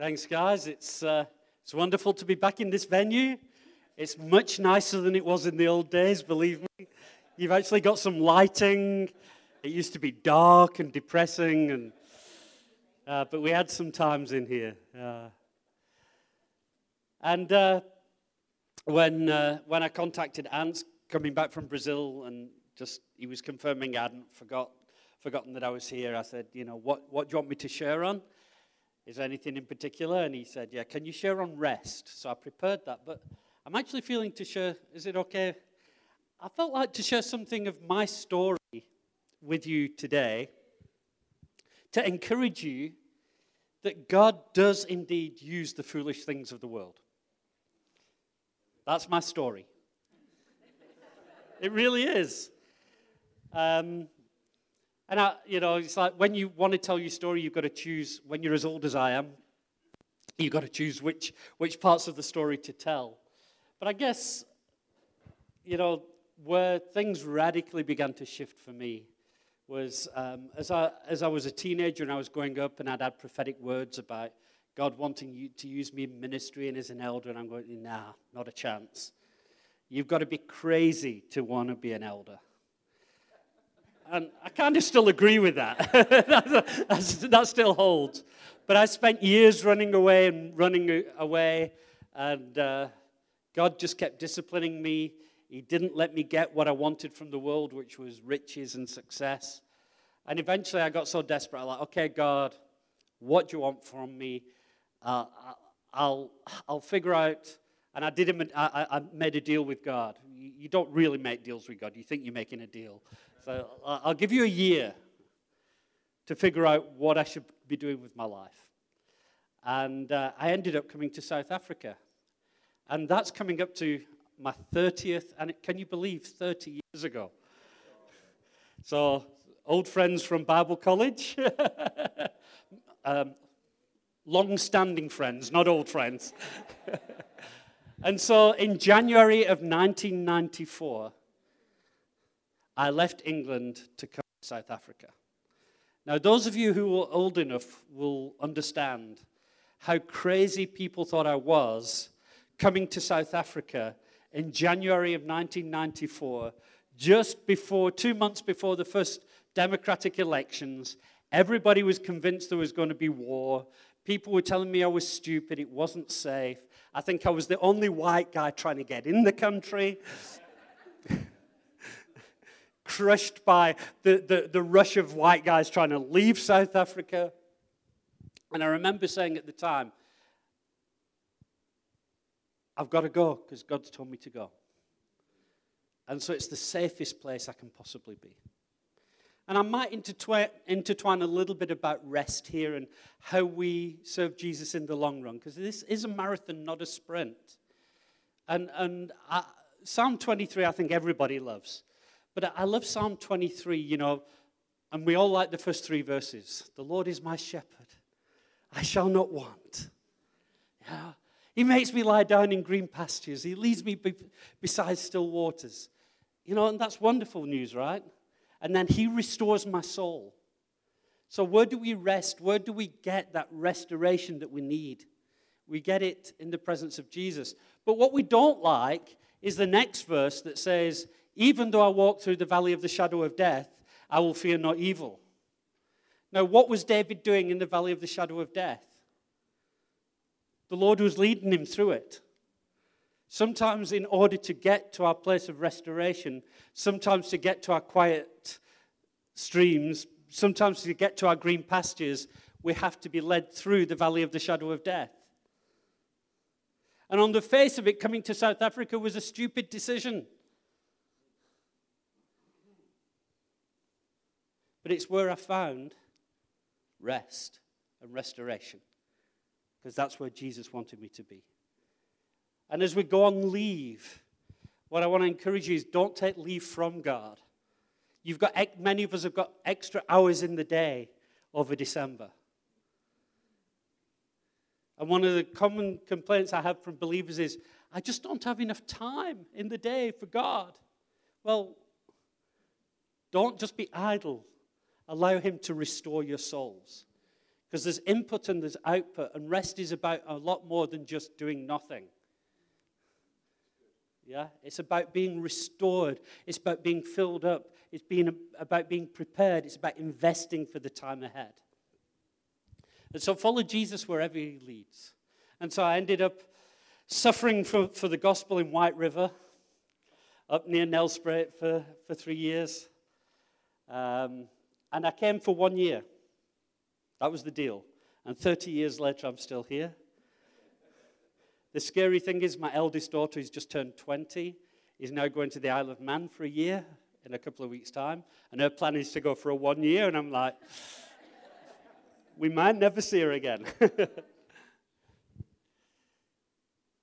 Thanks, guys. It's, uh, it's wonderful to be back in this venue. It's much nicer than it was in the old days, believe me. You've actually got some lighting. It used to be dark and depressing, and, uh, but we had some times in here. Uh, and uh, when, uh, when I contacted Ants coming back from Brazil, and just he was confirming I hadn't forgot, forgotten that I was here, I said, you know, what, what do you want me to share on? Is there anything in particular? And he said, Yeah, can you share on rest? So I prepared that. But I'm actually feeling to share, is it okay? I felt like to share something of my story with you today to encourage you that God does indeed use the foolish things of the world. That's my story. it really is. Um, and, I, you know, it's like when you want to tell your story, you've got to choose, when you're as old as I am, you've got to choose which, which parts of the story to tell. But I guess, you know, where things radically began to shift for me was um, as, I, as I was a teenager and I was growing up and I'd had prophetic words about God wanting you to use me in ministry and as an elder, and I'm going, nah, not a chance. You've got to be crazy to want to be an elder. And I kind of still agree with that. that still holds. But I spent years running away and running away, and uh, God just kept disciplining me. He didn't let me get what I wanted from the world, which was riches and success. And eventually I got so desperate, I'm like, okay, God, what do you want from me? Uh, I'll, I'll figure out. And I, did I, I made a deal with God. You don't really make deals with God. You think you're making a deal. So I'll give you a year to figure out what I should be doing with my life. And uh, I ended up coming to South Africa. And that's coming up to my 30th, and can you believe 30 years ago? So, old friends from Bible college, um, long standing friends, not old friends. and so, in January of 1994, I left England to come to South Africa. Now, those of you who are old enough will understand how crazy people thought I was coming to South Africa in January of 1994, just before, two months before the first democratic elections. Everybody was convinced there was going to be war. People were telling me I was stupid, it wasn't safe. I think I was the only white guy trying to get in the country crushed by the, the, the rush of white guys trying to leave South Africa. And I remember saying at the time, I've got to go because God's told me to go. And so it's the safest place I can possibly be. And I might intertwine, a little bit about rest here and how we serve Jesus in the long run, because this is a marathon, not a sprint. And, and I, Psalm 23, I think everybody loves. But I love Psalm 23, you know, and we all like the first three verses. The Lord is my shepherd, I shall not want. Yeah. He makes me lie down in green pastures, He leads me be- beside still waters. You know, and that's wonderful news, right? And then He restores my soul. So, where do we rest? Where do we get that restoration that we need? We get it in the presence of Jesus. But what we don't like is the next verse that says, even though I walk through the valley of the shadow of death, I will fear not evil. Now, what was David doing in the valley of the shadow of death? The Lord was leading him through it. Sometimes, in order to get to our place of restoration, sometimes to get to our quiet streams, sometimes to get to our green pastures, we have to be led through the valley of the shadow of death. And on the face of it, coming to South Africa was a stupid decision. But it's where I found rest and restoration because that's where Jesus wanted me to be. And as we go on leave, what I want to encourage you is don't take leave from God. You've got many of us have got extra hours in the day over December. And one of the common complaints I have from believers is, I just don't have enough time in the day for God. Well, don't just be idle Allow Him to restore your souls. Because there's input and there's output, and rest is about a lot more than just doing nothing. Yeah? It's about being restored. It's about being filled up. It's being, about being prepared. It's about investing for the time ahead. And so follow Jesus wherever he leads. And so I ended up suffering for, for the gospel in White River, up near Nelspruit for, for three years. Um, and I came for one year. That was the deal. And 30 years later, I'm still here. The scary thing is, my eldest daughter has just turned 20, is now going to the Isle of Man for a year in a couple of weeks' time. And her plan is to go for a one year. And I'm like, we might never see her again.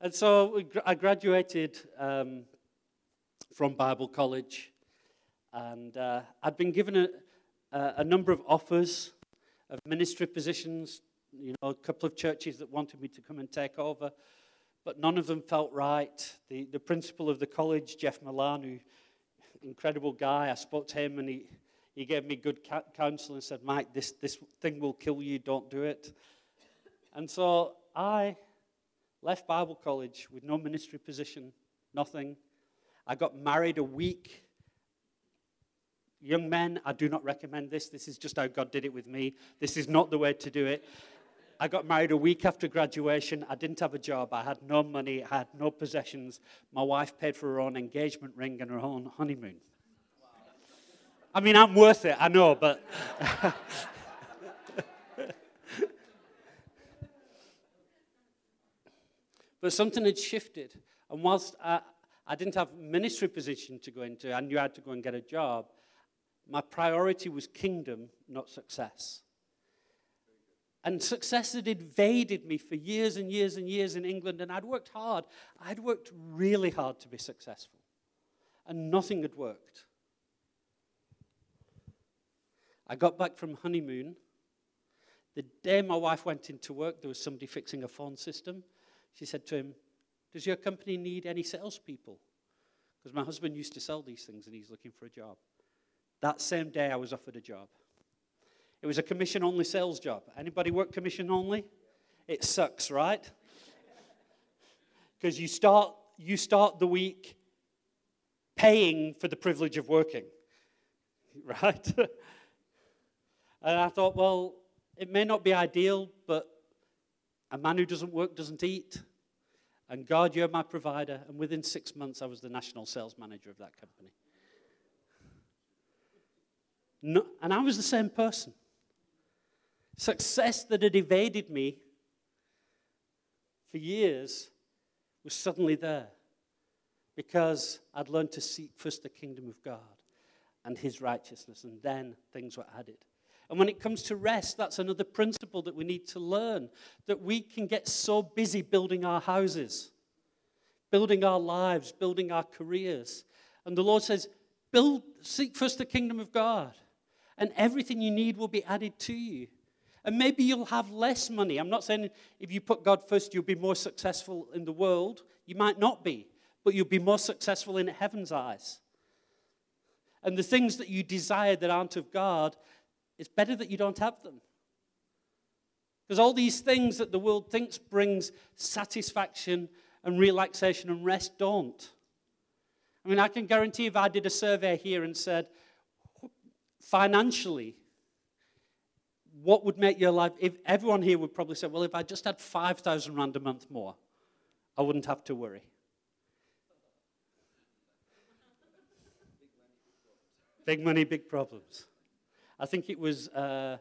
and so I graduated um, from Bible college. And uh, I'd been given a, Uh, a number of offers of ministry positions, you know, a couple of churches that wanted me to come and take over but none of them felt right. The, the principal of the college, Jeff Milan, who incredible guy, I spoke to him and he, he gave me good counsel and said, Mike, this, this thing will kill you, don't do it. And so I left Bible college with no ministry position, nothing. I got married a week. Young men, I do not recommend this. This is just how God did it with me. This is not the way to do it. I got married a week after graduation. I didn't have a job. I had no money. I had no possessions. My wife paid for her own engagement ring and her own honeymoon. I mean, I'm worth it, I know, but. but something had shifted. And whilst I, I didn't have ministry position to go into, I knew I had to go and get a job. My priority was kingdom, not success. And success had invaded me for years and years and years in England, and I'd worked hard. I'd worked really hard to be successful, and nothing had worked. I got back from honeymoon. The day my wife went into work, there was somebody fixing a phone system. She said to him, Does your company need any salespeople? Because my husband used to sell these things and he's looking for a job. That same day, I was offered a job. It was a commission only sales job. Anybody work commission only? It sucks, right? Because you start, you start the week paying for the privilege of working, right? and I thought, well, it may not be ideal, but a man who doesn't work doesn't eat. And God, you're my provider. And within six months, I was the national sales manager of that company. No, and I was the same person. Success that had evaded me for years was suddenly there because I'd learned to seek first the kingdom of God and his righteousness, and then things were added. And when it comes to rest, that's another principle that we need to learn that we can get so busy building our houses, building our lives, building our careers. And the Lord says, build, seek first the kingdom of God, and everything you need will be added to you. And maybe you'll have less money. I'm not saying if you put God first, you'll be more successful in the world. You might not be, but you'll be more successful in heaven's eyes. And the things that you desire that aren't of God, it's better that you don't have them. Because all these things that the world thinks brings satisfaction and relaxation and rest don't. I mean, I can guarantee if I did a survey here and said, financially, what would make your life, if everyone here would probably say, well, if I just had 5,000 Rand a month more, I wouldn't have to worry. Big money, big problems. I think it was uh,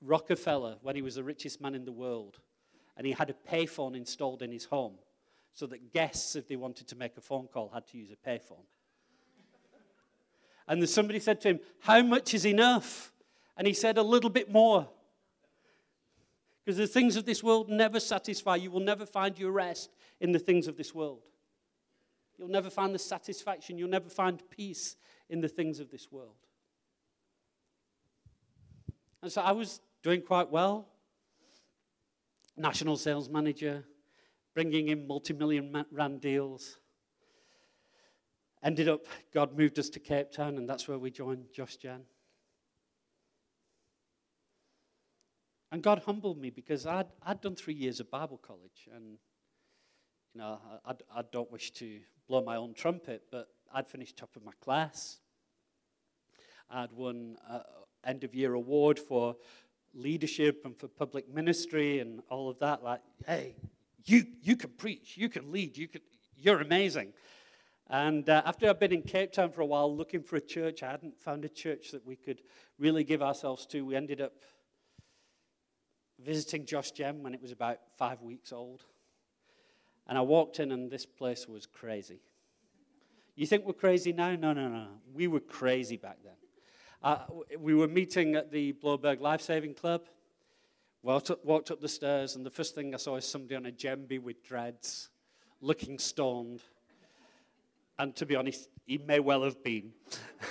Rockefeller when he was the richest man in the world, and he had a payphone installed in his home so that guests, if they wanted to make a phone call, had to use a payphone. And somebody said to him, How much is enough? And he said, A little bit more. Because the things of this world never satisfy. You will never find your rest in the things of this world. You'll never find the satisfaction. You'll never find peace in the things of this world. And so I was doing quite well. National sales manager, bringing in multi million rand deals. Ended up, God moved us to Cape Town, and that's where we joined Josh Gen. And God humbled me because I'd, I'd done three years of Bible college. And, you know, I, I don't wish to blow my own trumpet, but I'd finished top of my class. I'd won an end of year award for leadership and for public ministry and all of that. Like, hey, you, you can preach, you can lead, you can, you're amazing. And uh, after I'd been in Cape Town for a while looking for a church, I hadn't found a church that we could really give ourselves to. We ended up visiting Josh Gen when it was about five weeks old. And I walked in, and this place was crazy. You think we're crazy now? No, no, no. We were crazy back then. Uh, we were meeting at the Blouberg Life Saving Club. Walked up, walked up the stairs, and the first thing I saw is somebody on a djembe with dreads, looking stoned. And to be honest, he may well have been,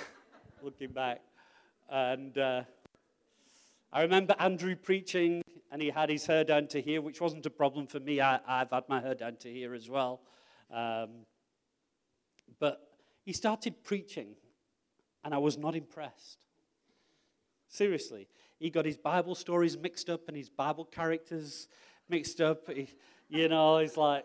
looking back. And uh, I remember Andrew preaching, and he had his hair down to here, which wasn't a problem for me. I, have had my hair down to here as well. Um, but he started preaching, and I was not impressed. Seriously. He got his Bible stories mixed up and his Bible characters mixed up. He, you know, he's like,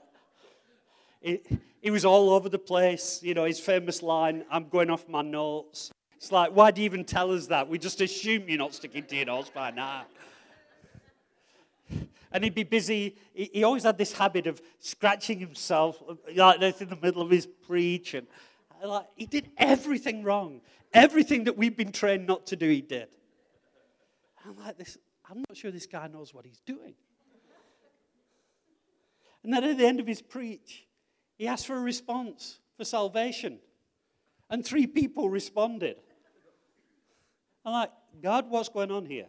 he, he was all over the place. You know, his famous line, I'm going off my notes. It's like, why do you even tell us that? We just assume you're not sticking to your notes by now. And he'd be busy. He, he always had this habit of scratching himself like this in the middle of his preach. And like, he did everything wrong. Everything that we've been trained not to do, he did. I'm like, this, I'm not sure this guy knows what he's doing. And then at the end of his preach, he asked for a response for salvation. And three people responded. I'm like, God, what's going on here?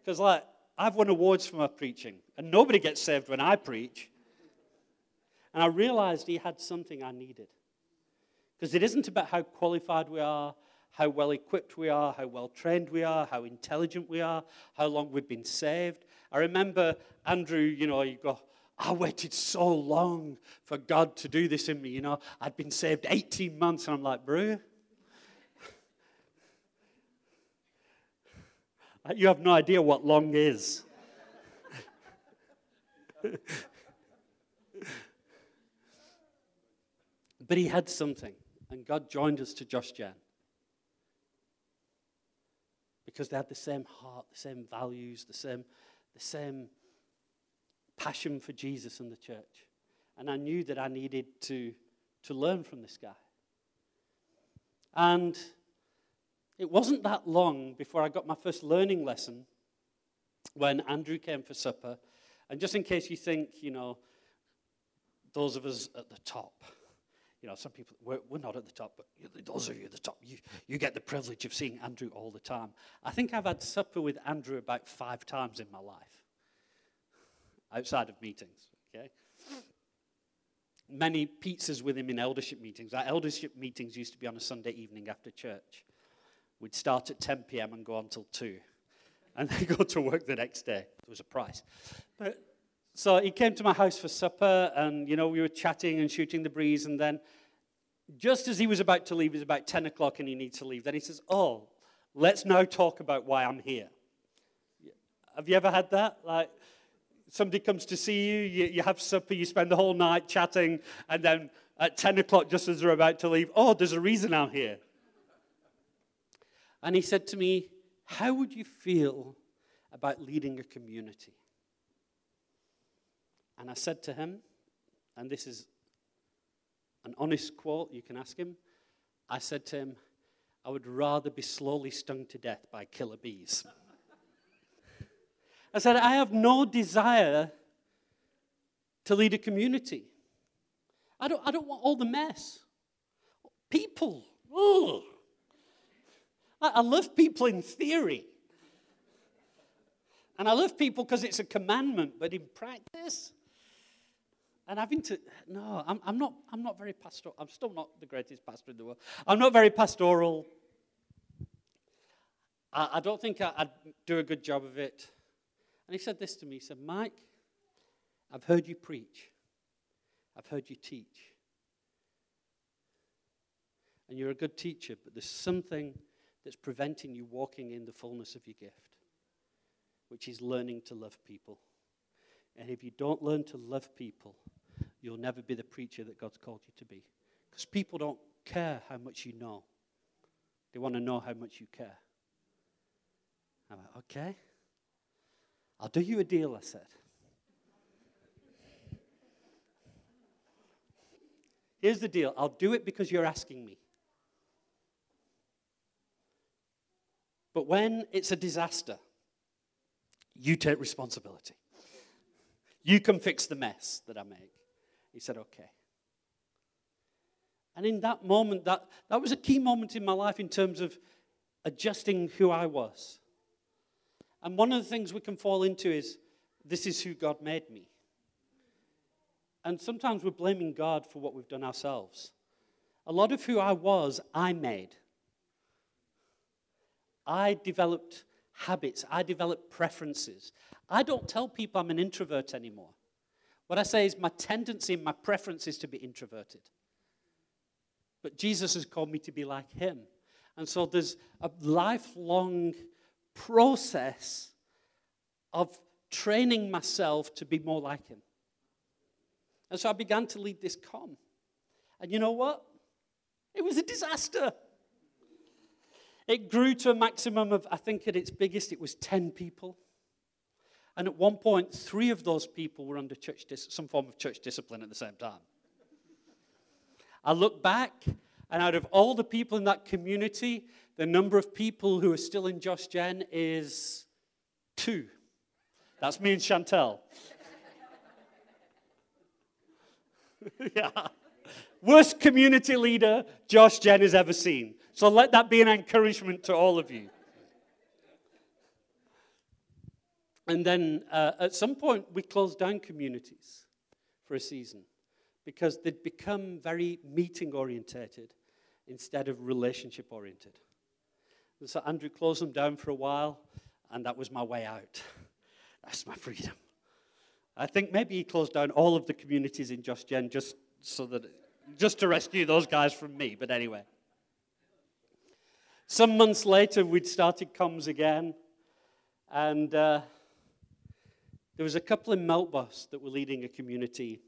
Because, like, I've won awards for my preaching, and nobody gets saved when I preach. And I realized he had something I needed. Because it isn't about how qualified we are, how well equipped we are, how well trained we are, how intelligent we are, how long we've been saved. I remember Andrew, you know, you go, I waited so long for God to do this in me. You know, I'd been saved 18 months, and I'm like, bro, you have no idea what long is. but he had something, and God joined us to Josh Gen because they had the same heart, the same values, the same, the same passion for Jesus and the church. And I knew that I needed to, to learn from this guy. And it wasn't that long before I got my first learning lesson when Andrew came for supper. And just in case you think, you know, those of us at the top, you know, some people, we're, we're not at the top, but those of you at the top, you, you get the privilege of seeing Andrew all the time. I think I've had supper with Andrew about five times in my life, outside of meetings, okay? Many pizzas with him in eldership meetings. Our eldership meetings used to be on a Sunday evening after church. We'd start at 10 p.m. and go on until 2. And then go to work the next day. There was a price. But so he came to my house for supper, and you know we were chatting and shooting the breeze, and then just as he was about to leave, it was about 10 o'clock and he needs to leave. Then he says, Oh, let's now talk about why I'm here. Have you ever had that? Like, somebody comes to see you, you, you have supper, you spend the whole night chatting, and then at 10 o'clock, just as they're about to leave, oh, there's a reason I'm here. And he said to me, How would you feel about leading a community? And I said to him, and this is an honest quote, you can ask him. I said to him, I would rather be slowly stung to death by killer bees. I said, I have no desire to lead a community. I don't, I don't want all the mess. People. Ugh. I, I love people in theory. And I love people because it's a commandment, but in practice, and having to, no, I'm, I'm, not, I'm not very pastoral. I'm still not the greatest pastor in the world. I'm not very pastoral. I, I don't think I, I'd do a good job of it. And he said this to me. He said, Mike, I've heard you preach. I've heard you teach. And you're a good teacher, but there's something that's preventing you walking in the fullness of your gift. which is learning to love people. And if you don't learn to love people, you'll never be the preacher that God's called you to be. Because people don't care how much you know, they want to know how much you care. I'm like, okay. I'll do you a deal, I said. Here's the deal I'll do it because you're asking me. But when it's a disaster, you take responsibility. You can fix the mess that I make. He said, Okay. And in that moment, that, that was a key moment in my life in terms of adjusting who I was. And one of the things we can fall into is this is who God made me. And sometimes we're blaming God for what we've done ourselves. A lot of who I was, I made. I developed habits, I developed preferences. I don't tell people I'm an introvert anymore. What I say is my tendency and my preference is to be introverted. But Jesus has called me to be like him. And so there's a lifelong process of training myself to be more like him. And so I began to lead this com. And you know what? It was a disaster. It grew to a maximum of, I think at its biggest, it was 10 people. And at one point, three of those people were under church dis- some form of church discipline at the same time. I look back, and out of all the people in that community, the number of people who are still in Josh Gen is two. That's me and Chantel. yeah. Worst community leader Josh Gen has ever seen. So let that be an encouragement to all of you. And then uh, at some point, we closed down communities for a season because they'd become very meeting orientated instead of relationship oriented. So Andrew closed them down for a while, and that was my way out. That's my freedom. I think maybe he closed down all of the communities in Josh Gen just so that just to rescue those guys from me. But anyway. Some months later, we'd started comms again, and uh, there was a couple in Melkbos that were leading a community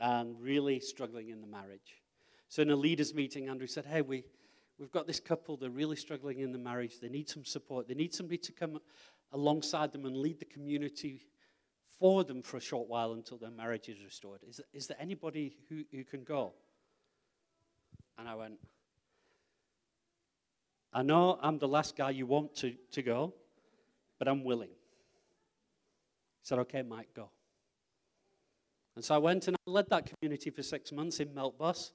and really struggling in the marriage. So in a leaders meeting, Andrew said, "Hey, we we've got this couple. They're really struggling in the marriage. They need some support. They need somebody to come alongside them and lead the community for them for a short while until their marriage is restored. Is, is there anybody who, who can go? And I went, I know I'm the last guy you want to, to go, but I'm willing. He said, Okay, Mike, go. And so I went and I led that community for six months in Melkbos.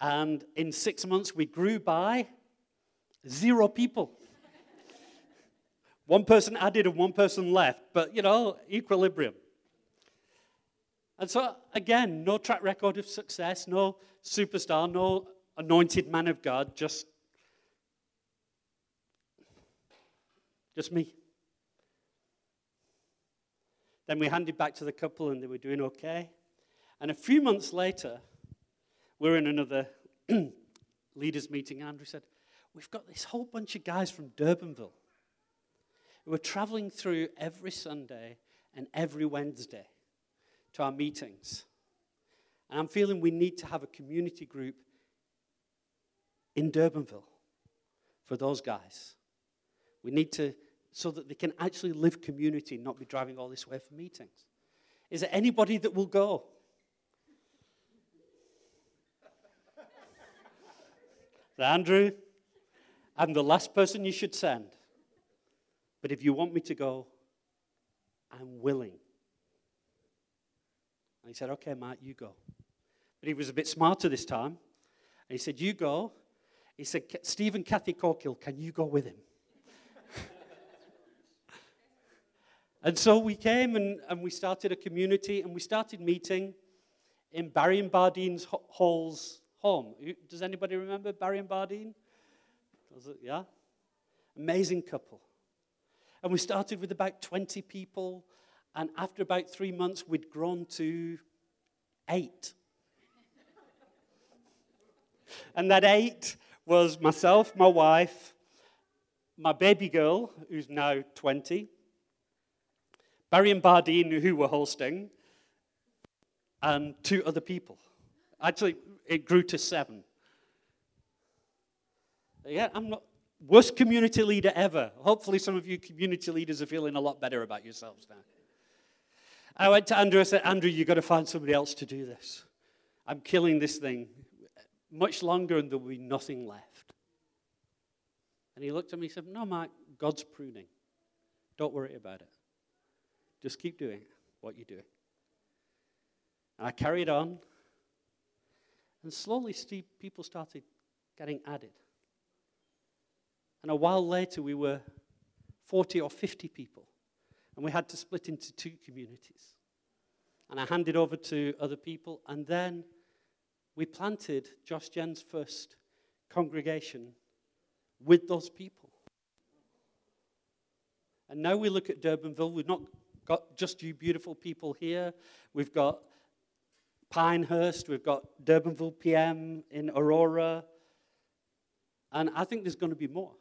And in six months, we grew by zero people. one person added and one person left, but you know, equilibrium. And so, again, no track record of success, no superstar, no anointed man of God, just just me. Then we handed back to the couple and they were doing okay. And a few months later, we're in another leaders meeting. Andrew said, We've got this whole bunch of guys from Durbanville who are traveling through every Sunday and every Wednesday to our meetings. And I'm feeling we need to have a community group in Durbanville for those guys. We need to, so that they can actually live community and not be driving all this way for meetings. Is there anybody that will go? Andrew, I'm the last person you should send. But if you want me to go, I'm willing. And he said, Okay, Matt, you go. But he was a bit smarter this time. And he said, You go. He said, Stephen Kathy Corkill, can you go with him? and so we came and, and we started a community and we started meeting in Barry and Bardine's Hall's home. Does anybody remember Barry and Bardine? It? Yeah? Amazing couple. And we started with about 20 people and after about three months, we'd grown to eight. and that eight was myself, my wife, my baby girl, who's now 20, Barry and Bardine, who were hosting, and two other people. Actually, it grew to seven. Yeah, I'm not worst community leader ever. Hopefully, some of you community leaders are feeling a lot better about yourselves now. I went to Andrew and said, Andrew, you've got to find somebody else to do this. I'm killing this thing much longer and there'll be nothing left. And he looked at me and said, No, Mike, God's pruning. Don't worry about it. Just keep doing what you're doing. And I carried on. And slowly, people started getting added. And a while later, we were 40 or 50 people. And we had to split into two communities. And I handed over to other people. And then we planted Josh Gen's first congregation with those people. And now we look at Durbanville. We've not got just you beautiful people here. We've got Pinehurst. We've got Durbanville PM in Aurora. And I think there's going to be more.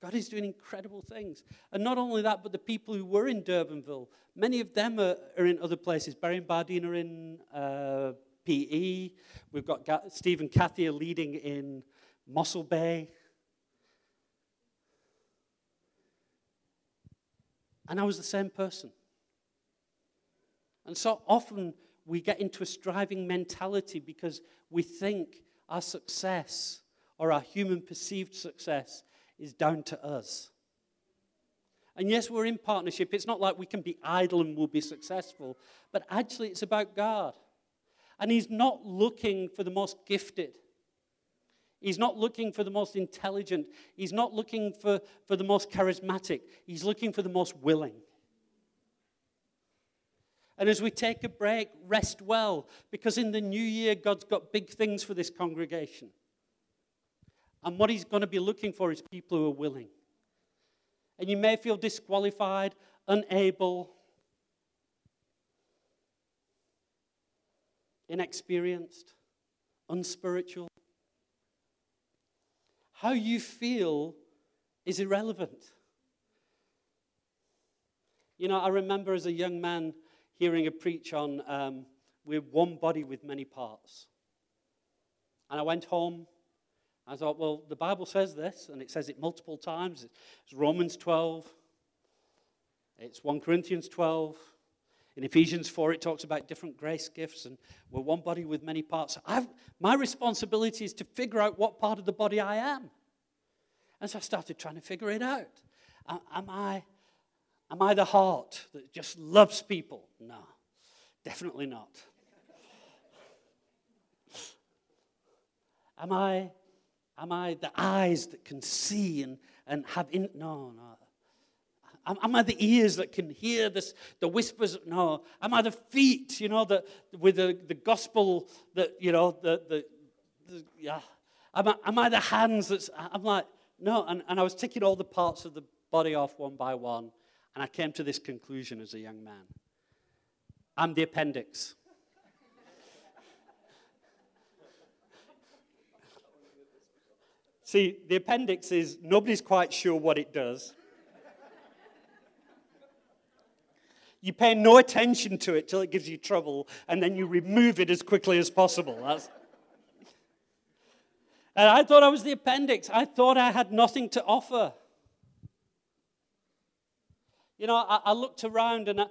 God is doing incredible things. And not only that, but the people who were in Durbanville, many of them are, are in other places. Barry and Bardine are in uh, PE. We've got Steve and Kathy are leading in Mossel Bay. And I was the same person. And so often we get into a striving mentality because we think our success or our human perceived success is down to us. And yes, we're in partnership. It's not like we can be idle and we'll be successful, but actually, it's about God. And He's not looking for the most gifted. He's not looking for the most intelligent. He's not looking for, for the most charismatic. He's looking for the most willing. And as we take a break, rest well, because in the new year, God's got big things for this congregation. And what he's going to be looking for is people who are willing. And you may feel disqualified, unable, inexperienced, unspiritual. How you feel is irrelevant. You know, I remember as a young man hearing a preach on um, we're one body with many parts. And I went home I thought, well, the Bible says this, and it says it multiple times. It's Romans 12, it's 1 Corinthians 12. In Ephesians 4, it talks about different grace gifts, and we're one body with many parts. I've, my responsibility is to figure out what part of the body I am. And so I started trying to figure it out. Am I, am I the heart that just loves people? No, definitely not. Am I Am I the eyes that can see and, and have in? No, no. Am, am I the ears that can hear this, the whispers? No. Am I the feet, you know, the, with the, the gospel that, you know, the, the, the yeah. Am I, am I the hands that's, I'm like, no. And, and I was taking all the parts of the body off one by one, and I came to this conclusion as a young man. I'm the appendix. See, the appendix is nobody's quite sure what it does. You pay no attention to it till it gives you trouble, and then you remove it as quickly as possible. That's... And I thought I was the appendix. I thought I had nothing to offer. You know, I, I looked around and I,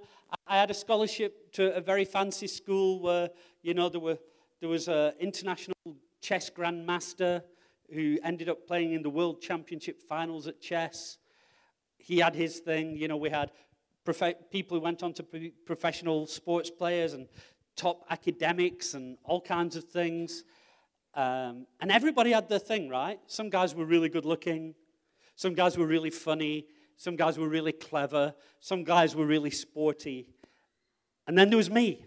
I, had a scholarship to a very fancy school where, you know, there, were, there was an international chess grandmaster who ended up playing in the World Championship finals at chess. He had his thing. You know, we had prof- people who went on to be professional sports players and top academics and all kinds of things. Um, and everybody had their thing, right? Some guys were really good looking. Some guys were really funny. Some guys were really clever. Some guys were really sporty. And then there was me.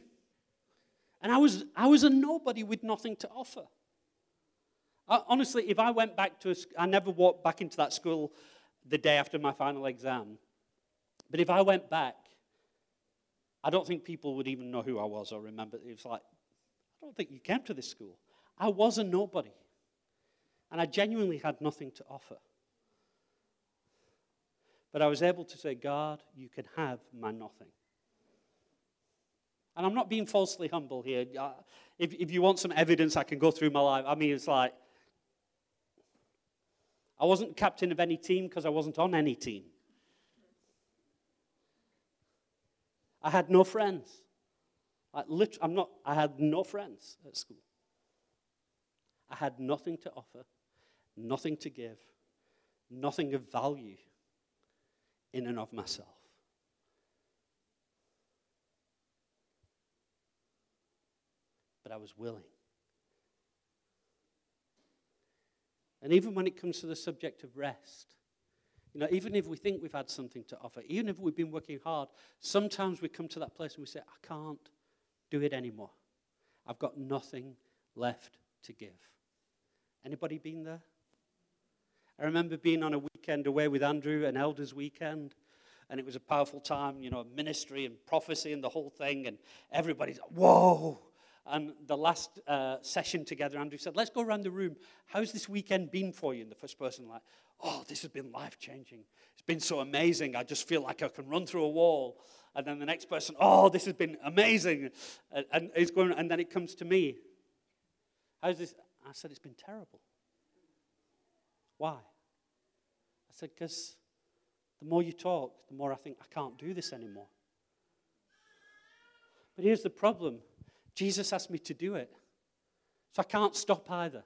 And I was, I was a nobody with nothing to offer. Honestly, if I went back to, a, I never walked back into that school the day after my final exam. But if I went back, I don't think people would even know who I was or remember. It was like, I don't think you came to this school. I was a nobody. And I genuinely had nothing to offer. But I was able to say, God, you can have my nothing. And I'm not being falsely humble here. Uh, if, if you want some evidence, I can go through my life. I mean, it's like, I wasn't captain of any team because I wasn't on any team. I had no friends. Like, literally, I'm not, I had no friends at school. I had nothing to offer, nothing to give, nothing of value in and of myself. But I was willing. And even when it comes to the subject of rest, you know, even if we think we've had something to offer, even if we've been working hard, sometimes we come to that place and we say, I can't do it anymore. I've got nothing left to give. Anybody been there? I remember being on a weekend away with Andrew, an elders' weekend, and it was a powerful time, you know, ministry and prophecy and the whole thing, and everybody's, like, whoa. And the last uh, session together, Andrew said, let's go around the room. How's this weekend been for you? And the first person, like, oh, this has been life changing. It's been so amazing. I just feel like I can run through a wall. And then the next person, oh, this has been amazing. And, and, it's going, and then it comes to me. How's this? I said, it's been terrible. Why? I said, because the more you talk, the more I think I can't do this anymore. But here's the problem Jesus asked me to do it. So I can't stop either.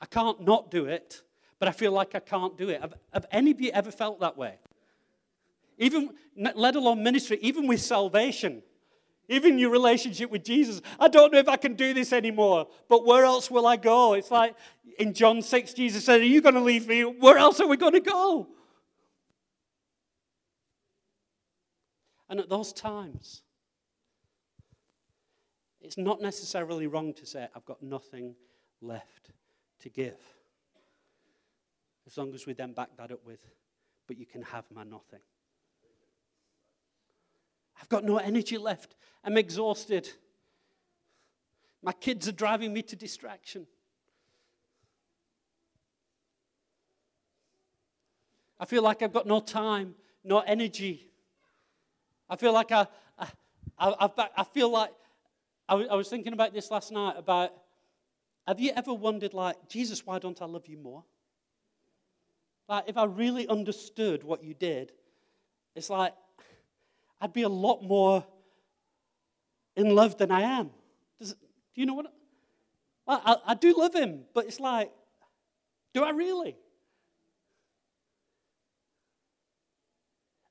I can't not do it, but I feel like I can't do it. Have, have any of you ever felt that way? Even, let alone ministry, even with salvation. Even your relationship with Jesus. I don't know if I can do this anymore, but where else will I go? It's like in John 6, Jesus said, Are you going to leave me? Where else are we going to go? And at those times, it's not necessarily wrong to say, I've got nothing left to give. As long as we then back that up with, but you can have my nothing. I've got no energy left. I'm exhausted. My kids are driving me to distraction. I feel like I've got no time, no energy. I feel like I, I, I, I feel like I was thinking about this last night about have you ever wondered, like, Jesus, why don't I love you more? Like, if I really understood what you did, it's like, I'd be a lot more in love than I am. Does, do you know what? I, I, I do love him, but it's like, do I really?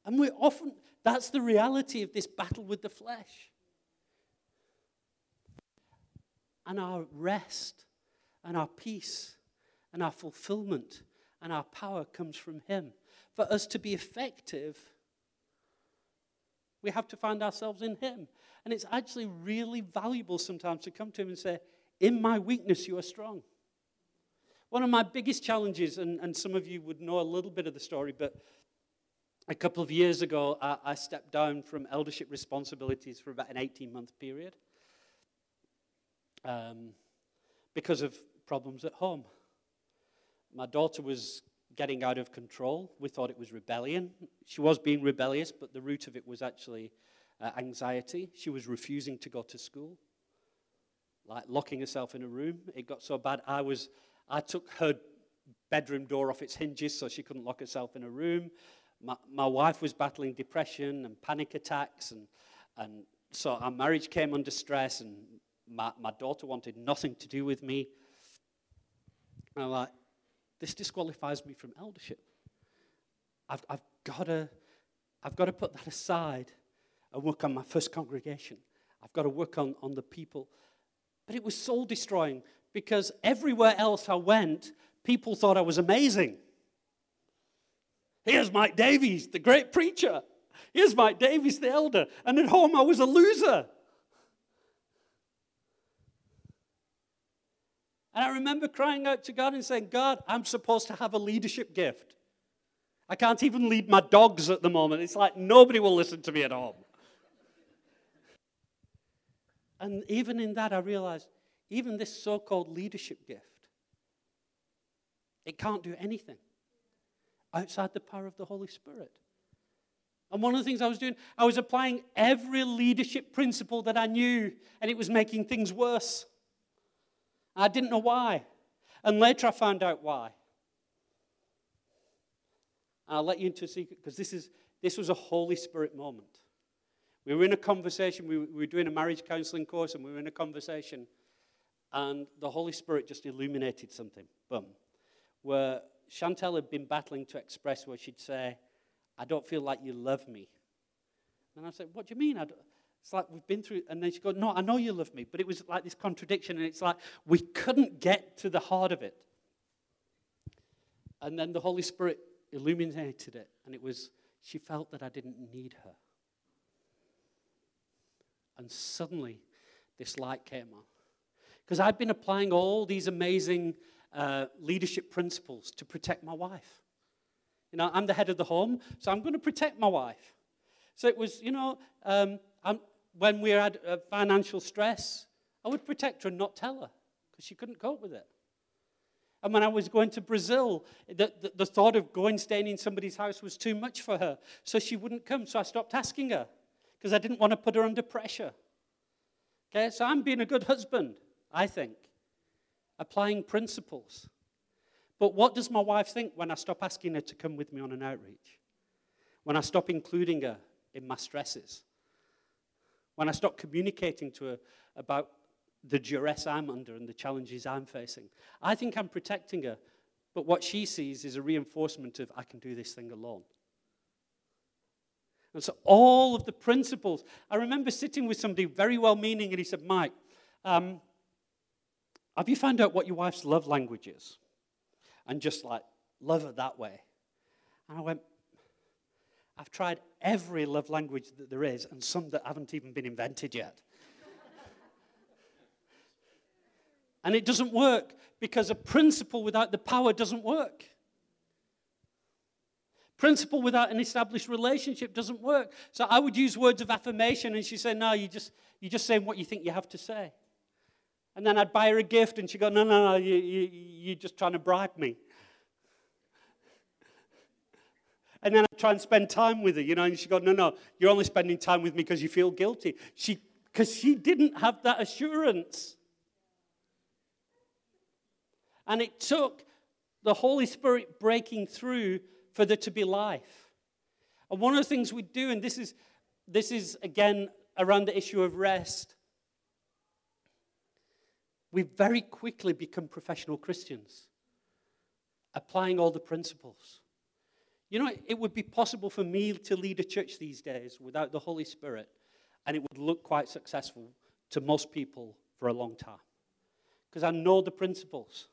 And we often, that's the reality of this battle with the flesh. And our rest and our peace and our fulfillment and our power comes from Him. For us to be effective, we have to find ourselves in Him. And it's actually really valuable sometimes to come to Him and say, In my weakness, you are strong. One of my biggest challenges, and, and some of you would know a little bit of the story, but a couple of years ago, I, I stepped down from eldership responsibilities for about an 18 month period um, because of problems at home. My daughter was getting out of control. We thought it was rebellion. She was being rebellious, but the root of it was actually uh, anxiety. She was refusing to go to school, like locking herself in a room. It got so bad. I was, I took her bedroom door off its hinges so she couldn't lock herself in a room. My, my wife was battling depression and panic attacks, and, and so our marriage came under stress, and my, my daughter wanted nothing to do with me. And I'm like, this disqualifies me from eldership. I've, I've got to I've got to put that aside and work on my first congregation. I've got to work on, on the people. But it was soul destroying because everywhere else I went, people thought I was amazing. Here's Mike Davies, the great preacher. Here's Mike Davies, the elder. And at home, I was a loser. And I remember crying out to God and saying, God, I'm supposed to have a leadership gift. I can't even lead my dogs at the moment. It's like nobody will listen to me at home. And even in that, I realized even this so called leadership gift, it can't do anything outside the power of the Holy Spirit. And one of the things I was doing, I was applying every leadership principle that I knew, and it was making things worse. I didn't know why. And later I found out why. I'll let you into a secret because this, is, this was a Holy Spirit moment. We were in a conversation, we were doing a marriage counseling course, and we were in a conversation, and the Holy Spirit just illuminated something. Boom. Where Chantel had been battling to express where she'd say, I don't feel like you love me. And I said, What do you mean? It's like we've been through. And then she goes, No, I know you love me. But it was like this contradiction. And it's like we couldn't get to the heart of it. And then the Holy Spirit illuminated it. And it was, she felt that I didn't need her. And suddenly, this light came on. Because I'd been applying all these amazing uh, leadership principles to protect my wife. You know, I'm the head of the home, so I'm going to protect my wife. So it was, you know, um, when we had uh, financial stress, I would protect her and not tell her because she couldn't cope with it. And when I was going to Brazil, the, the, the, thought of going staying in somebody's house was too much for her. So she wouldn't come. So I stopped asking her because I didn't want to put her under pressure. Okay, so I'm being a good husband, I think, applying principles. But what does my wife think when I stop asking her to come with me on an outreach? When I stop including her in my stresses? When I stop communicating to her about the duress I'm under and the challenges I'm facing? I think I'm protecting her, but what she sees is a reinforcement of I can do this thing alone. And so, all of the principles. I remember sitting with somebody very well meaning, and he said, Mike, um, have you found out what your wife's love language is? and just like love her that way. And I went, I've tried every love language that there is, and some that haven't even been invented yet. and it doesn't work because a principle without the power doesn't work. Principle without an established relationship doesn't work. So I would use words of affirmation, and she said, No, you just, you're just saying what you think you have to say. And then I'd buy her a gift, and she'd go, No, no, no, you, you, you're just trying to bribe me. And then I'd try and spend time with her, you know, and she'd go, No, no, you're only spending time with me because you feel guilty. She, because she didn't have that assurance. And it took the Holy Spirit breaking through for there to be life. And one of the things we do, and this is, this is again around the issue of rest, we very quickly become professional Christians, applying all the principles. You know, it would be possible for me to lead a church these days without the Holy Spirit, and it would look quite successful to most people for a long time. Because I know the principles,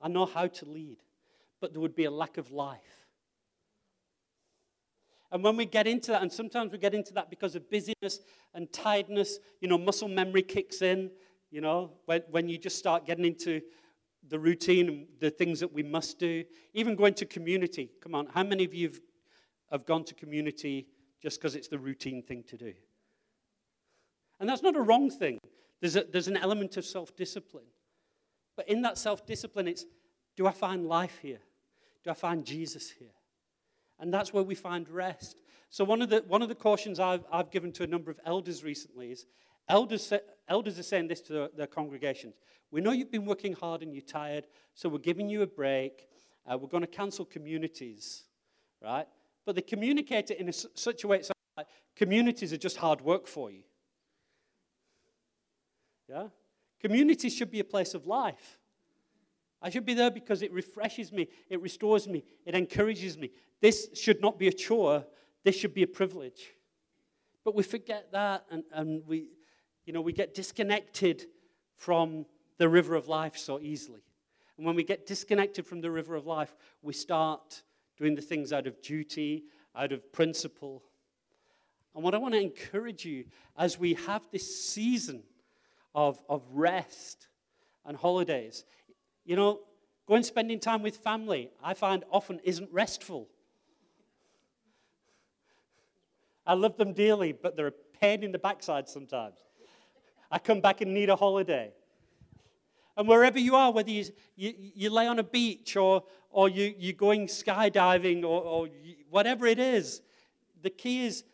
I know how to lead, but there would be a lack of life. And when we get into that, and sometimes we get into that because of busyness and tiredness, you know, muscle memory kicks in, you know, when, when you just start getting into the routine the things that we must do, even going to community. Come on, how many of you have gone to community just because it's the routine thing to do? And that's not a wrong thing. There's, a, there's an element of self discipline. But in that self discipline, it's do I find life here? Do I find Jesus here? And that's where we find rest. So, one of the, one of the cautions I've, I've given to a number of elders recently is Elders, elders are saying this to their, their, congregations. We know you've been working hard and you're tired, so we're giving you a break. Uh, we're going to cancel communities, right? But they communicate it in a, such a way it's like communities are just hard work for you. Yeah? Communities should be a place of life. I should be there because it refreshes me, it restores me, it encourages me. This should not be a chore, this should be a privilege. But we forget that and, and we, you know, we get disconnected from the river of life so easily. And when we get disconnected from the river of life, we start doing the things out of duty, out of principle. And what I want to encourage you as we have this season of, of rest and holidays, you know, going spending time with family, I find often isn't restful. I love them dearly, but they're a pain in the backside sometimes. I come back and need a holiday. And wherever you are, whether you, you, you lay on a beach or, or you, you're going skydiving or, or whatever it is, the key is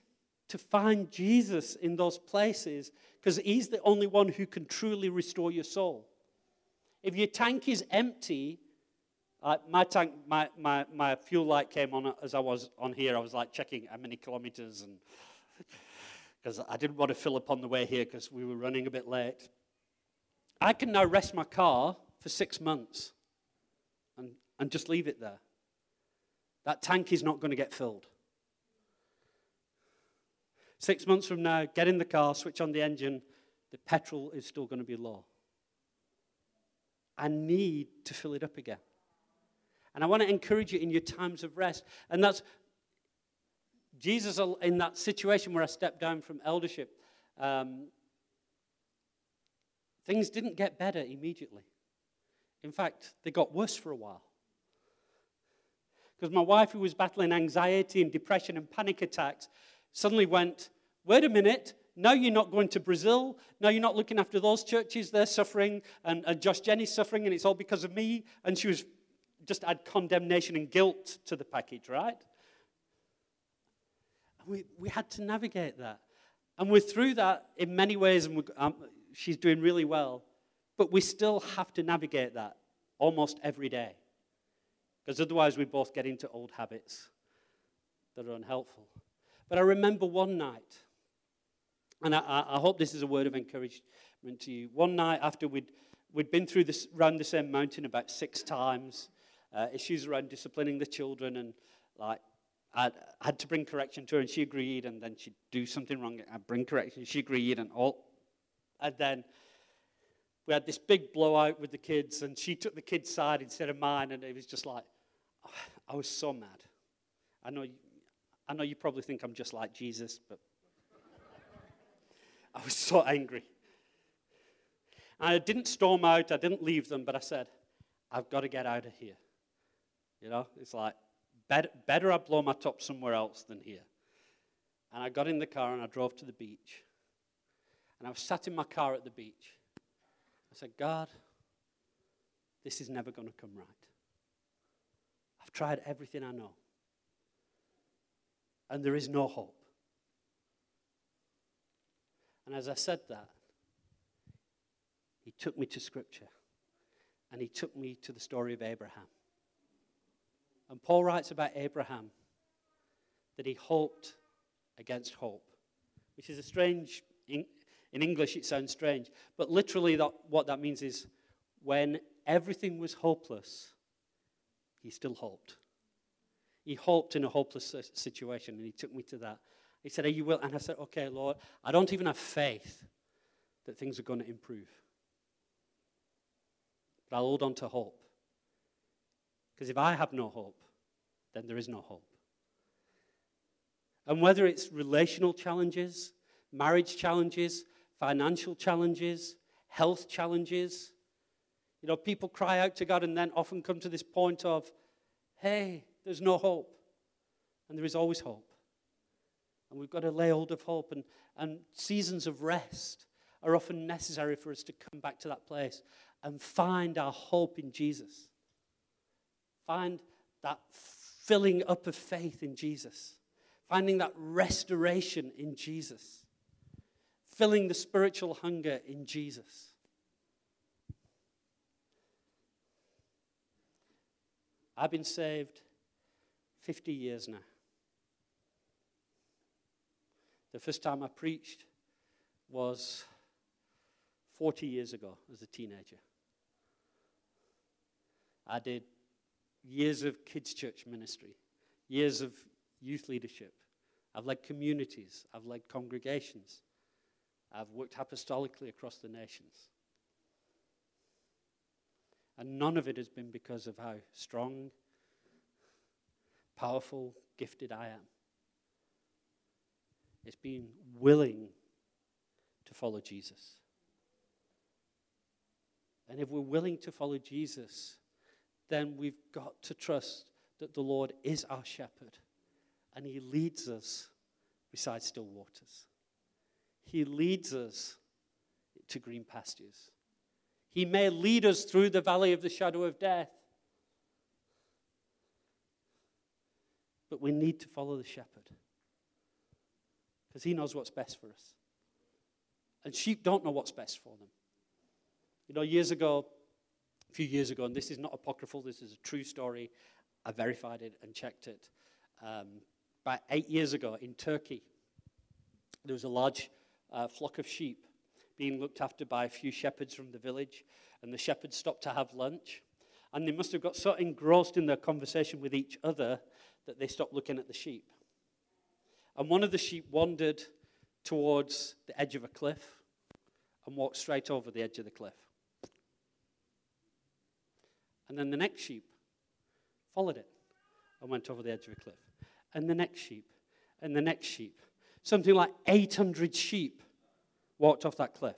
to find Jesus in those places because He's the only one who can truly restore your soul. If your tank is empty, uh, my tank, my, my, my fuel light came on as I was on here. I was like checking how many kilometers and because I didn't want to fill up on the way here because we were running a bit late. I can now rest my car for six months and, and just leave it there. That tank is not going to get filled. Six months from now, get in the car, switch on the engine, the petrol is still going to be low. I need to fill it up again. And I want to encourage you in your times of rest. And that's Jesus in that situation where I stepped down from eldership. Um, things didn't get better immediately. In fact, they got worse for a while. Because my wife, who was battling anxiety and depression and panic attacks, suddenly went, Wait a minute, now you're not going to Brazil. Now you're not looking after those churches. They're suffering, and, and Josh Gen's suffering, and it's all because of me. And she was just add condemnation and guilt to the package, right? We, we had to navigate that. And we're through that in many ways, and um, she's doing really well. But we still have to navigate that almost every day. Because otherwise, we both get into old habits that are unhelpful. But I remember one night, and I, I hope this is a word of encouragement to you. One night after we'd, we'd been through this, around the same mountain about six times, uh, issues around disciplining the children, and like I had to bring correction to her, and she agreed, and then she'd do something wrong, I'd bring correction, she agreed, and all. And then we had this big blowout with the kids, and she took the kids' side instead of mine, and it was just like, I was so mad. I know, I know you probably think I'm just like Jesus, but I was so angry. And I didn't storm out, I didn't leave them, but I said, I've got to get out of here. You know, it's like, better, better I blow my top somewhere else than here. And I got in the car and I drove to the beach. And I was sat in my car at the beach. I said, God, this is never going to come right. I've tried everything I know. And there is no hope. And as I said that, he took me to Scripture. And he took me to the story of Abraham. And Paul writes about Abraham that he hoped against hope, which is a strange, in, in English it sounds strange, but literally that, what that means is when everything was hopeless, he still hoped. He hoped in a hopeless situation, and he took me to that. He said, Are you will? And I said, Okay, Lord, I don't even have faith that things are going to improve. But I'll hold on to hope. Because if I have no hope, then there is no hope. And whether it's relational challenges, marriage challenges, financial challenges, health challenges, you know, people cry out to God and then often come to this point of, hey, there's no hope. And there is always hope. And we've got to lay hold of hope. And, and seasons of rest are often necessary for us to come back to that place and find our hope in Jesus. Find that filling up of faith in Jesus, finding that restoration in Jesus, filling the spiritual hunger in Jesus. I've been saved 50 years now. The first time I preached was 40 years ago as a teenager. I did years of kids' church ministry, years of youth leadership. I've led communities, I've led congregations, I've worked apostolically across the nations. And none of it has been because of how strong, powerful, gifted I am. It's being willing to follow Jesus. And if we're willing to follow Jesus, then we've got to trust that the Lord is our shepherd and he leads us beside still waters. He leads us to green pastures. He may lead us through the valley of the shadow of death. But we need to follow the shepherd because he knows what's best for us. And sheep don't know what's best for them. You know, years ago, a few years ago, and this is not apocryphal, this is a true story. I verified it and checked it. Um, about eight years ago in Turkey, there was a large uh, flock of sheep being looked after by a few shepherds from the village, and the shepherds stopped to have lunch. And they must have got so engrossed in their conversation with each other that they stopped looking at the sheep. And one of the sheep wandered towards the edge of a cliff and walked straight over the edge of the cliff. And then the next sheep followed it and went over the edge of a cliff. And the next sheep, and the next sheep. Something like 800 sheep walked off that cliff.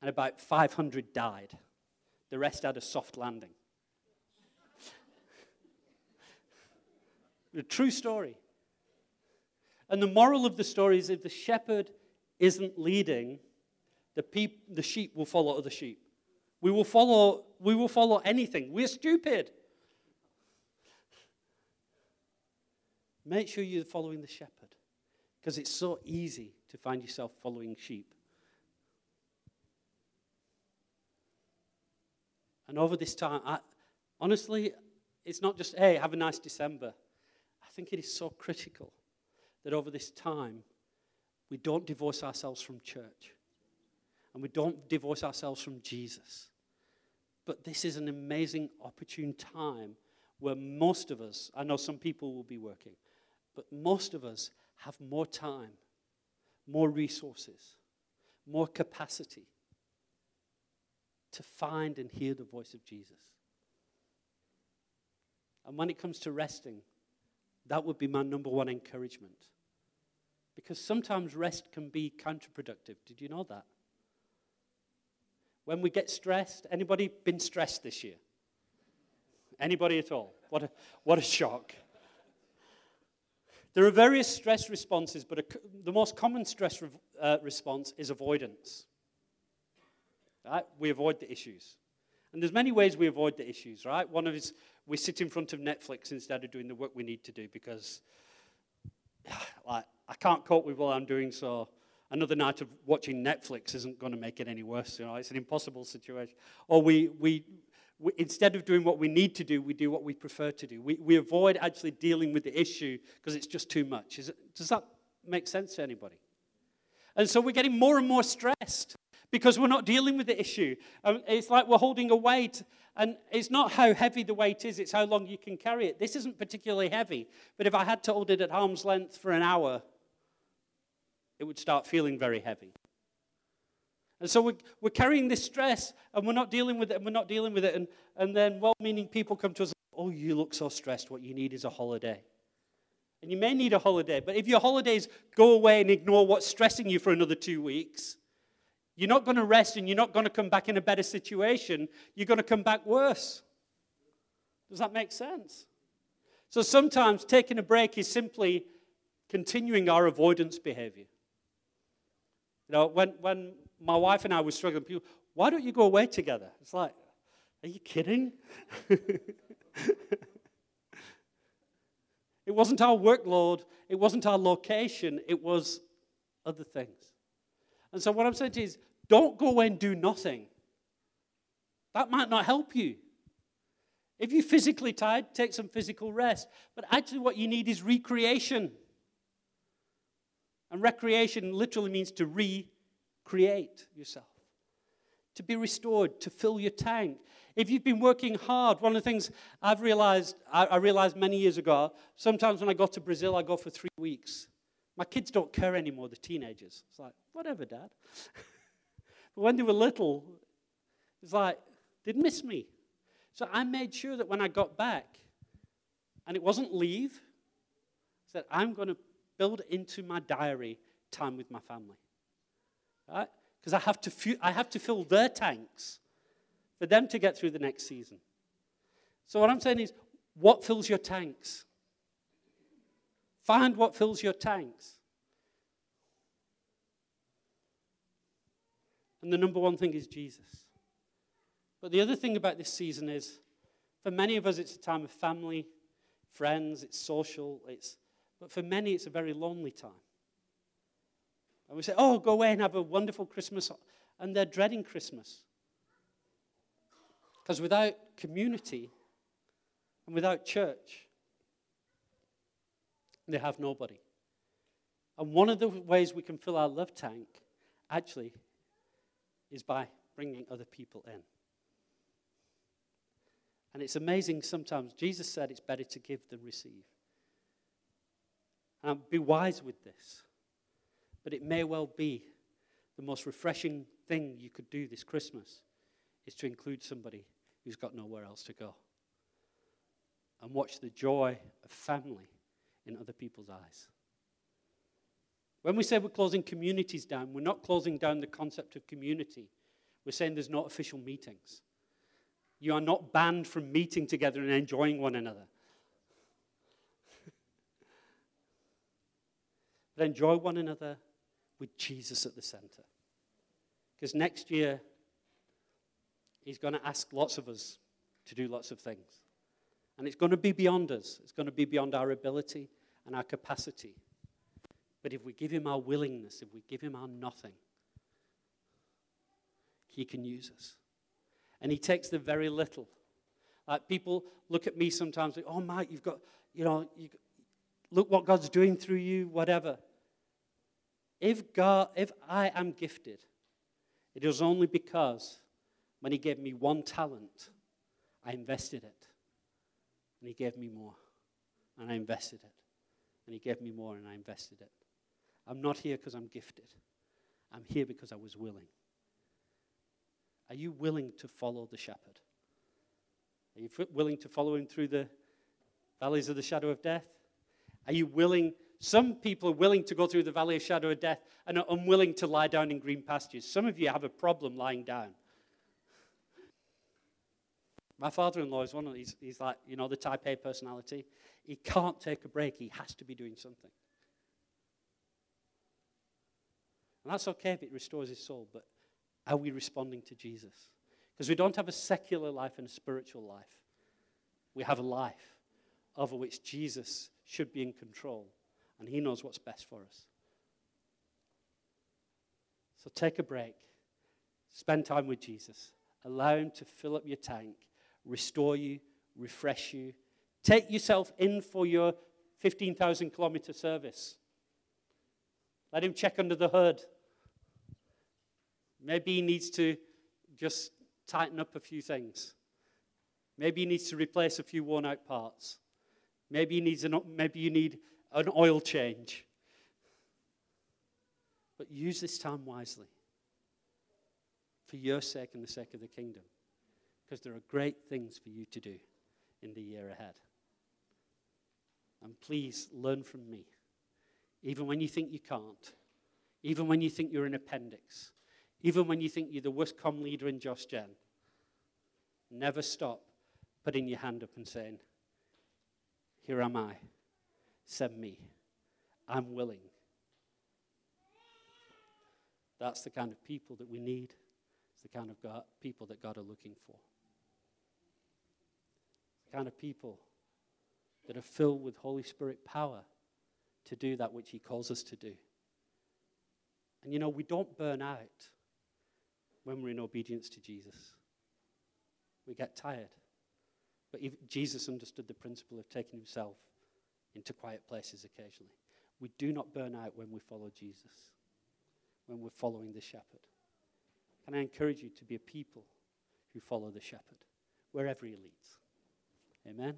And about 500 died. The rest had a soft landing. a true story. And the moral of the story is if the shepherd isn't leading, the, peop- the sheep will follow other sheep. We will follow, we will follow anything. We're stupid. Make sure you're following the shepherd because it's so easy to find yourself following sheep. And over this time, I, honestly, it's not just, hey, have a nice December. I think it is so critical that over this time, we don't divorce ourselves from church and we don't divorce ourselves from Jesus. But this is an amazing, opportune time where most of us, I know some people will be working, but most of us have more time, more resources, more capacity to find and hear the voice of Jesus. And when it comes to resting, that would be my number one encouragement. Because sometimes rest can be counterproductive. Did you know that? When we get stressed, anybody been stressed this year? Anybody at all? What a, what a shock. There are various stress responses, but a, the most common stress re, uh, response is avoidance. Right? We avoid the issues. And there's many ways we avoid the issues, right? One of is we sit in front of Netflix instead of doing the work we need to do because like, I can't cope with what I'm doing, so another night of watching Netflix isn't going to make it any worse. You know, it's an impossible situation. Or we, we, we, instead of doing what we need to do, we do what we prefer to do. We, we avoid actually dealing with the issue because it's just too much. It, does that make sense to anybody? And so we're getting more and more stressed because we're not dealing with the issue. Um, it's like we're holding a weight, and it's not how heavy the weight is, it's how long you can carry it. This isn't particularly heavy, but if I had to hold it at arm's length for an hour, it would start feeling very heavy. And so we're, we're carrying this stress and we're not dealing with it and we're not dealing with it. And, and then well meaning people come to us, oh, you look so stressed. What you need is a holiday. And you may need a holiday, but if your holidays go away and ignore what's stressing you for another two weeks, you're not going to rest and you're not going to come back in a better situation. You're going to come back worse. Does that make sense? So sometimes taking a break is simply continuing our avoidance behavior. You know, when, when my wife and I were struggling, people, why don't you go away together? It's like, are you kidding? it wasn't our workload, it wasn't our location, it was other things. And so, what I'm saying to you is, don't go away and do nothing. That might not help you. If you're physically tired, take some physical rest. But actually, what you need is recreation. And recreation literally means to recreate yourself, to be restored, to fill your tank. If you've been working hard, one of the things I've realized, I, realized many years ago, sometimes when I go to Brazil, I go for three weeks. My kids don't care anymore, the teenagers. It's like, whatever, Dad. but when they were little, it's like, they'd miss me. So I made sure that when I got back, and it wasn't leave, I said, I'm going to build into my diary time with my family. Right? Because I, have to fu- I have to fill their tanks for them to get through the next season. So, what I'm saying is, what fills your tanks? Find what fills your tanks. And the number one thing is Jesus. But the other thing about this season is, for many of us, it's a time of family, friends, it's social, it's, but for many, it's a very lonely time. And we say, oh, go away and have a wonderful Christmas. And they're dreading Christmas. Because without community and without church, they have nobody. And one of the ways we can fill our love tank, actually, is by bringing other people in. And it's amazing sometimes. Jesus said it's better to give than receive. And be wise with this. But it may well be the most refreshing thing you could do this Christmas is to include somebody who's got nowhere else to go. And watch the joy of family in other people's eyes. When we say we're closing communities down, we're not closing down the concept of community. We're saying there's no official meetings. You are not banned from meeting together and enjoying one another. But enjoy one another with Jesus at the center. Because next year, He's going to ask lots of us to do lots of things. And it's going to be beyond us, it's going to be beyond our ability and our capacity. But if we give Him our willingness, if we give Him our nothing, He can use us. And He takes the very little. Like people look at me sometimes, like, oh, Mike, you've got, you know, you, look what God's doing through you, whatever. If, God, if I am gifted, it is only because when He gave me one talent, I invested it. And He gave me more, and I invested it. And He gave me more, and I invested it. I'm not here because I'm gifted, I'm here because I was willing. Are you willing to follow the shepherd? Are you willing to follow him through the valleys of the shadow of death? Are you willing some people are willing to go through the valley of shadow of death and are unwilling to lie down in green pastures. Some of you have a problem lying down. My father in law is one of these, he's like, you know, the type A personality. He can't take a break, he has to be doing something. And that's okay if it restores his soul, but are we responding to Jesus? Because we don't have a secular life and a spiritual life. We have a life over which Jesus should be in control and He knows what's best for us. So take a break, spend time with Jesus, allow Him to fill up your tank, restore you, refresh you. Take yourself in for your 15,000 kilometer service. Let Him check under the hood. Maybe He needs to just tighten up a few things. Maybe he needs to replace a few worn out parts. Maybe he needs an, maybe you need an oil change. But use this time wisely for your sake and the sake of the kingdom. Because there are great things for you to do in the year ahead. And please learn from me. Even when you think you can't, even when you think you're an appendix, even when you think you're the worst com leader in Josh Gen, never stop putting your hand up and saying, Here am I. Send me. I'm willing. That's the kind of people that we need. It's the kind of God, people that God are looking for. The kind of people that are filled with Holy Spirit power to do that which He calls us to do. And you know, we don't burn out when we're in obedience to Jesus. We get tired. But Jesus understood the principle of taking Himself into quiet places occasionally. We do not burn out when we follow Jesus, when we're following the shepherd. Can I encourage you to be a people who follow the shepherd wherever he leads? Amen.